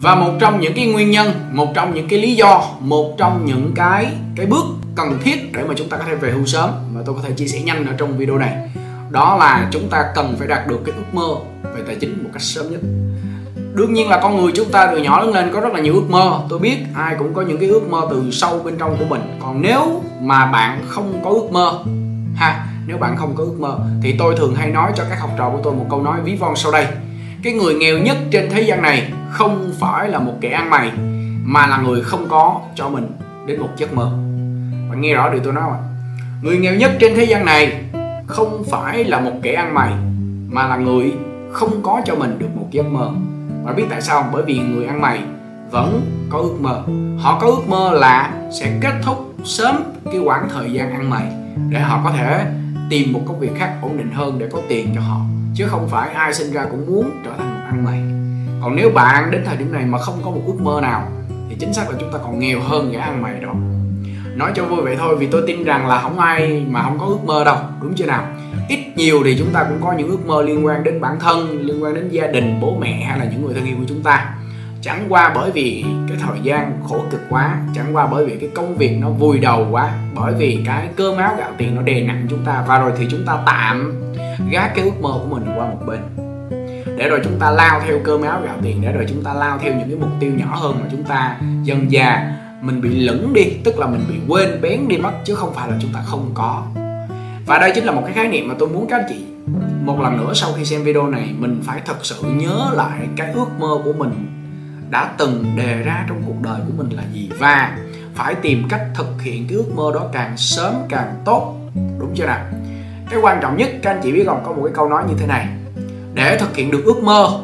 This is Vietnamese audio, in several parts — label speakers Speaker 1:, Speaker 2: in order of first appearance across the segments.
Speaker 1: và một trong những cái nguyên nhân, một trong những cái lý do, một trong những cái cái bước cần thiết để mà chúng ta có thể về hưu sớm mà tôi có thể chia sẻ nhanh ở trong video này, đó là chúng ta cần phải đạt được cái ước mơ về tài chính một cách sớm nhất. Đương nhiên là con người chúng ta từ nhỏ lớn lên có rất là nhiều ước mơ. Tôi biết ai cũng có những cái ước mơ từ sâu bên trong của mình. Còn nếu mà bạn không có ước mơ, ha, nếu bạn không có ước mơ, thì tôi thường hay nói cho các học trò của tôi một câu nói ví von sau đây cái người nghèo nhất trên thế gian này không phải là một kẻ ăn mày, mà là người không có cho mình đến một giấc mơ. Bạn nghe rõ điều tôi nói không người nghèo nhất trên thế gian này không phải là một kẻ ăn mày, mà là người không có cho mình được một giấc mơ. Bạn biết tại sao bởi vì người ăn mày vẫn có ước mơ. Họ có ước mơ là sẽ kết thúc sớm cái quãng thời gian ăn mày để họ có thể tìm một công việc khác ổn định hơn để có tiền cho họ chứ không phải ai sinh ra cũng muốn trở thành một ăn mày còn nếu bạn đến thời điểm này mà không có một ước mơ nào, thì chính xác là chúng ta còn nghèo hơn gã ăn mày đó. Nói cho vui vậy thôi, vì tôi tin rằng là không ai mà không có ước mơ đâu, đúng chưa nào? Ít nhiều thì chúng ta cũng có những ước mơ liên quan đến bản thân, liên quan đến gia đình, bố mẹ hay là những người thân yêu của chúng ta. Chẳng qua bởi vì cái thời gian khổ cực quá. Chẳng qua bởi vì cái công việc nó vùi đầu quá, bởi vì cái cơm áo gạo tiền nó đè nặng chúng ta, và rồi thì chúng ta tạm gác cái ước mơ của mình qua một bên. Để rồi chúng ta lao theo cơm áo gạo tiền, để rồi chúng ta lao theo những cái mục tiêu nhỏ hơn mà chúng ta dần già mình bị lẫn đi, tức là mình bị quên, bén đi mất, chứ không phải là chúng ta không có. Và đây chính là một cái khái niệm mà tôi muốn các anh chị một lần nữa sau khi xem video này, mình phải thật sự nhớ lại cái ước mơ của mình đã từng đề ra trong cuộc đời của mình là gì? Và phải tìm cách thực hiện cái ước mơ đó càng sớm càng tốt. Đúng chưa nào? Cái quan trọng nhất, các anh chị biết không? Có một cái câu nói như thế này. Để thực hiện được ước mơ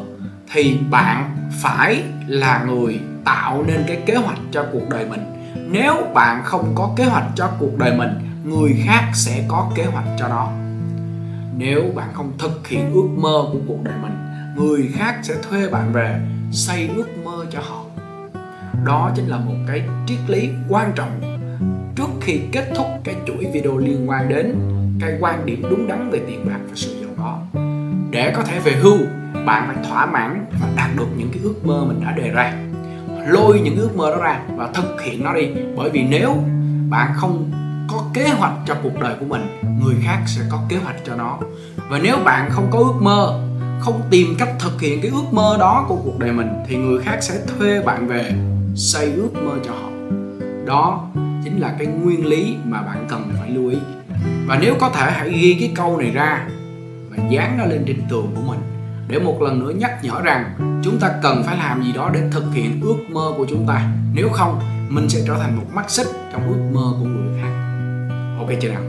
Speaker 1: thì bạn phải là người tạo nên cái kế hoạch cho cuộc đời mình. Nếu bạn không có kế hoạch cho cuộc đời mình, người khác sẽ có kế hoạch cho nó. Nếu bạn không thực hiện ước mơ của cuộc đời mình, người khác sẽ thuê bạn về xây ước mơ cho họ. Đó chính là một cái triết lý quan trọng trước khi kết thúc cái chuỗi video liên quan đến cái quan điểm đúng đắn về tiền bạc và sự giàu có. Để có thể về hưu bạn phải thỏa mãn và đạt được những cái ước mơ mình đã đề ra. Lôi những ước mơ đó ra và thực hiện nó đi. Bởi vì nếu bạn không có kế hoạch cho cuộc đời của mình, người khác sẽ có kế hoạch cho nó. Và nếu bạn không có ước mơ không tìm cách thực hiện cái ước mơ đó của cuộc đời mình, thì người khác sẽ thuê bạn về xây ước mơ cho họ. Đó chính là cái nguyên lý mà bạn cần phải lưu ý. Và nếu có thể, hãy ghi cái câu này ra và dán nó lên trên tường của mình để một lần nữa nhắc nhở rằng chúng ta cần phải làm gì đó để thực hiện ước mơ của chúng ta. Nếu không, mình sẽ trở thành một mắt xích trong ước mơ của người khác. Ok chưa nào?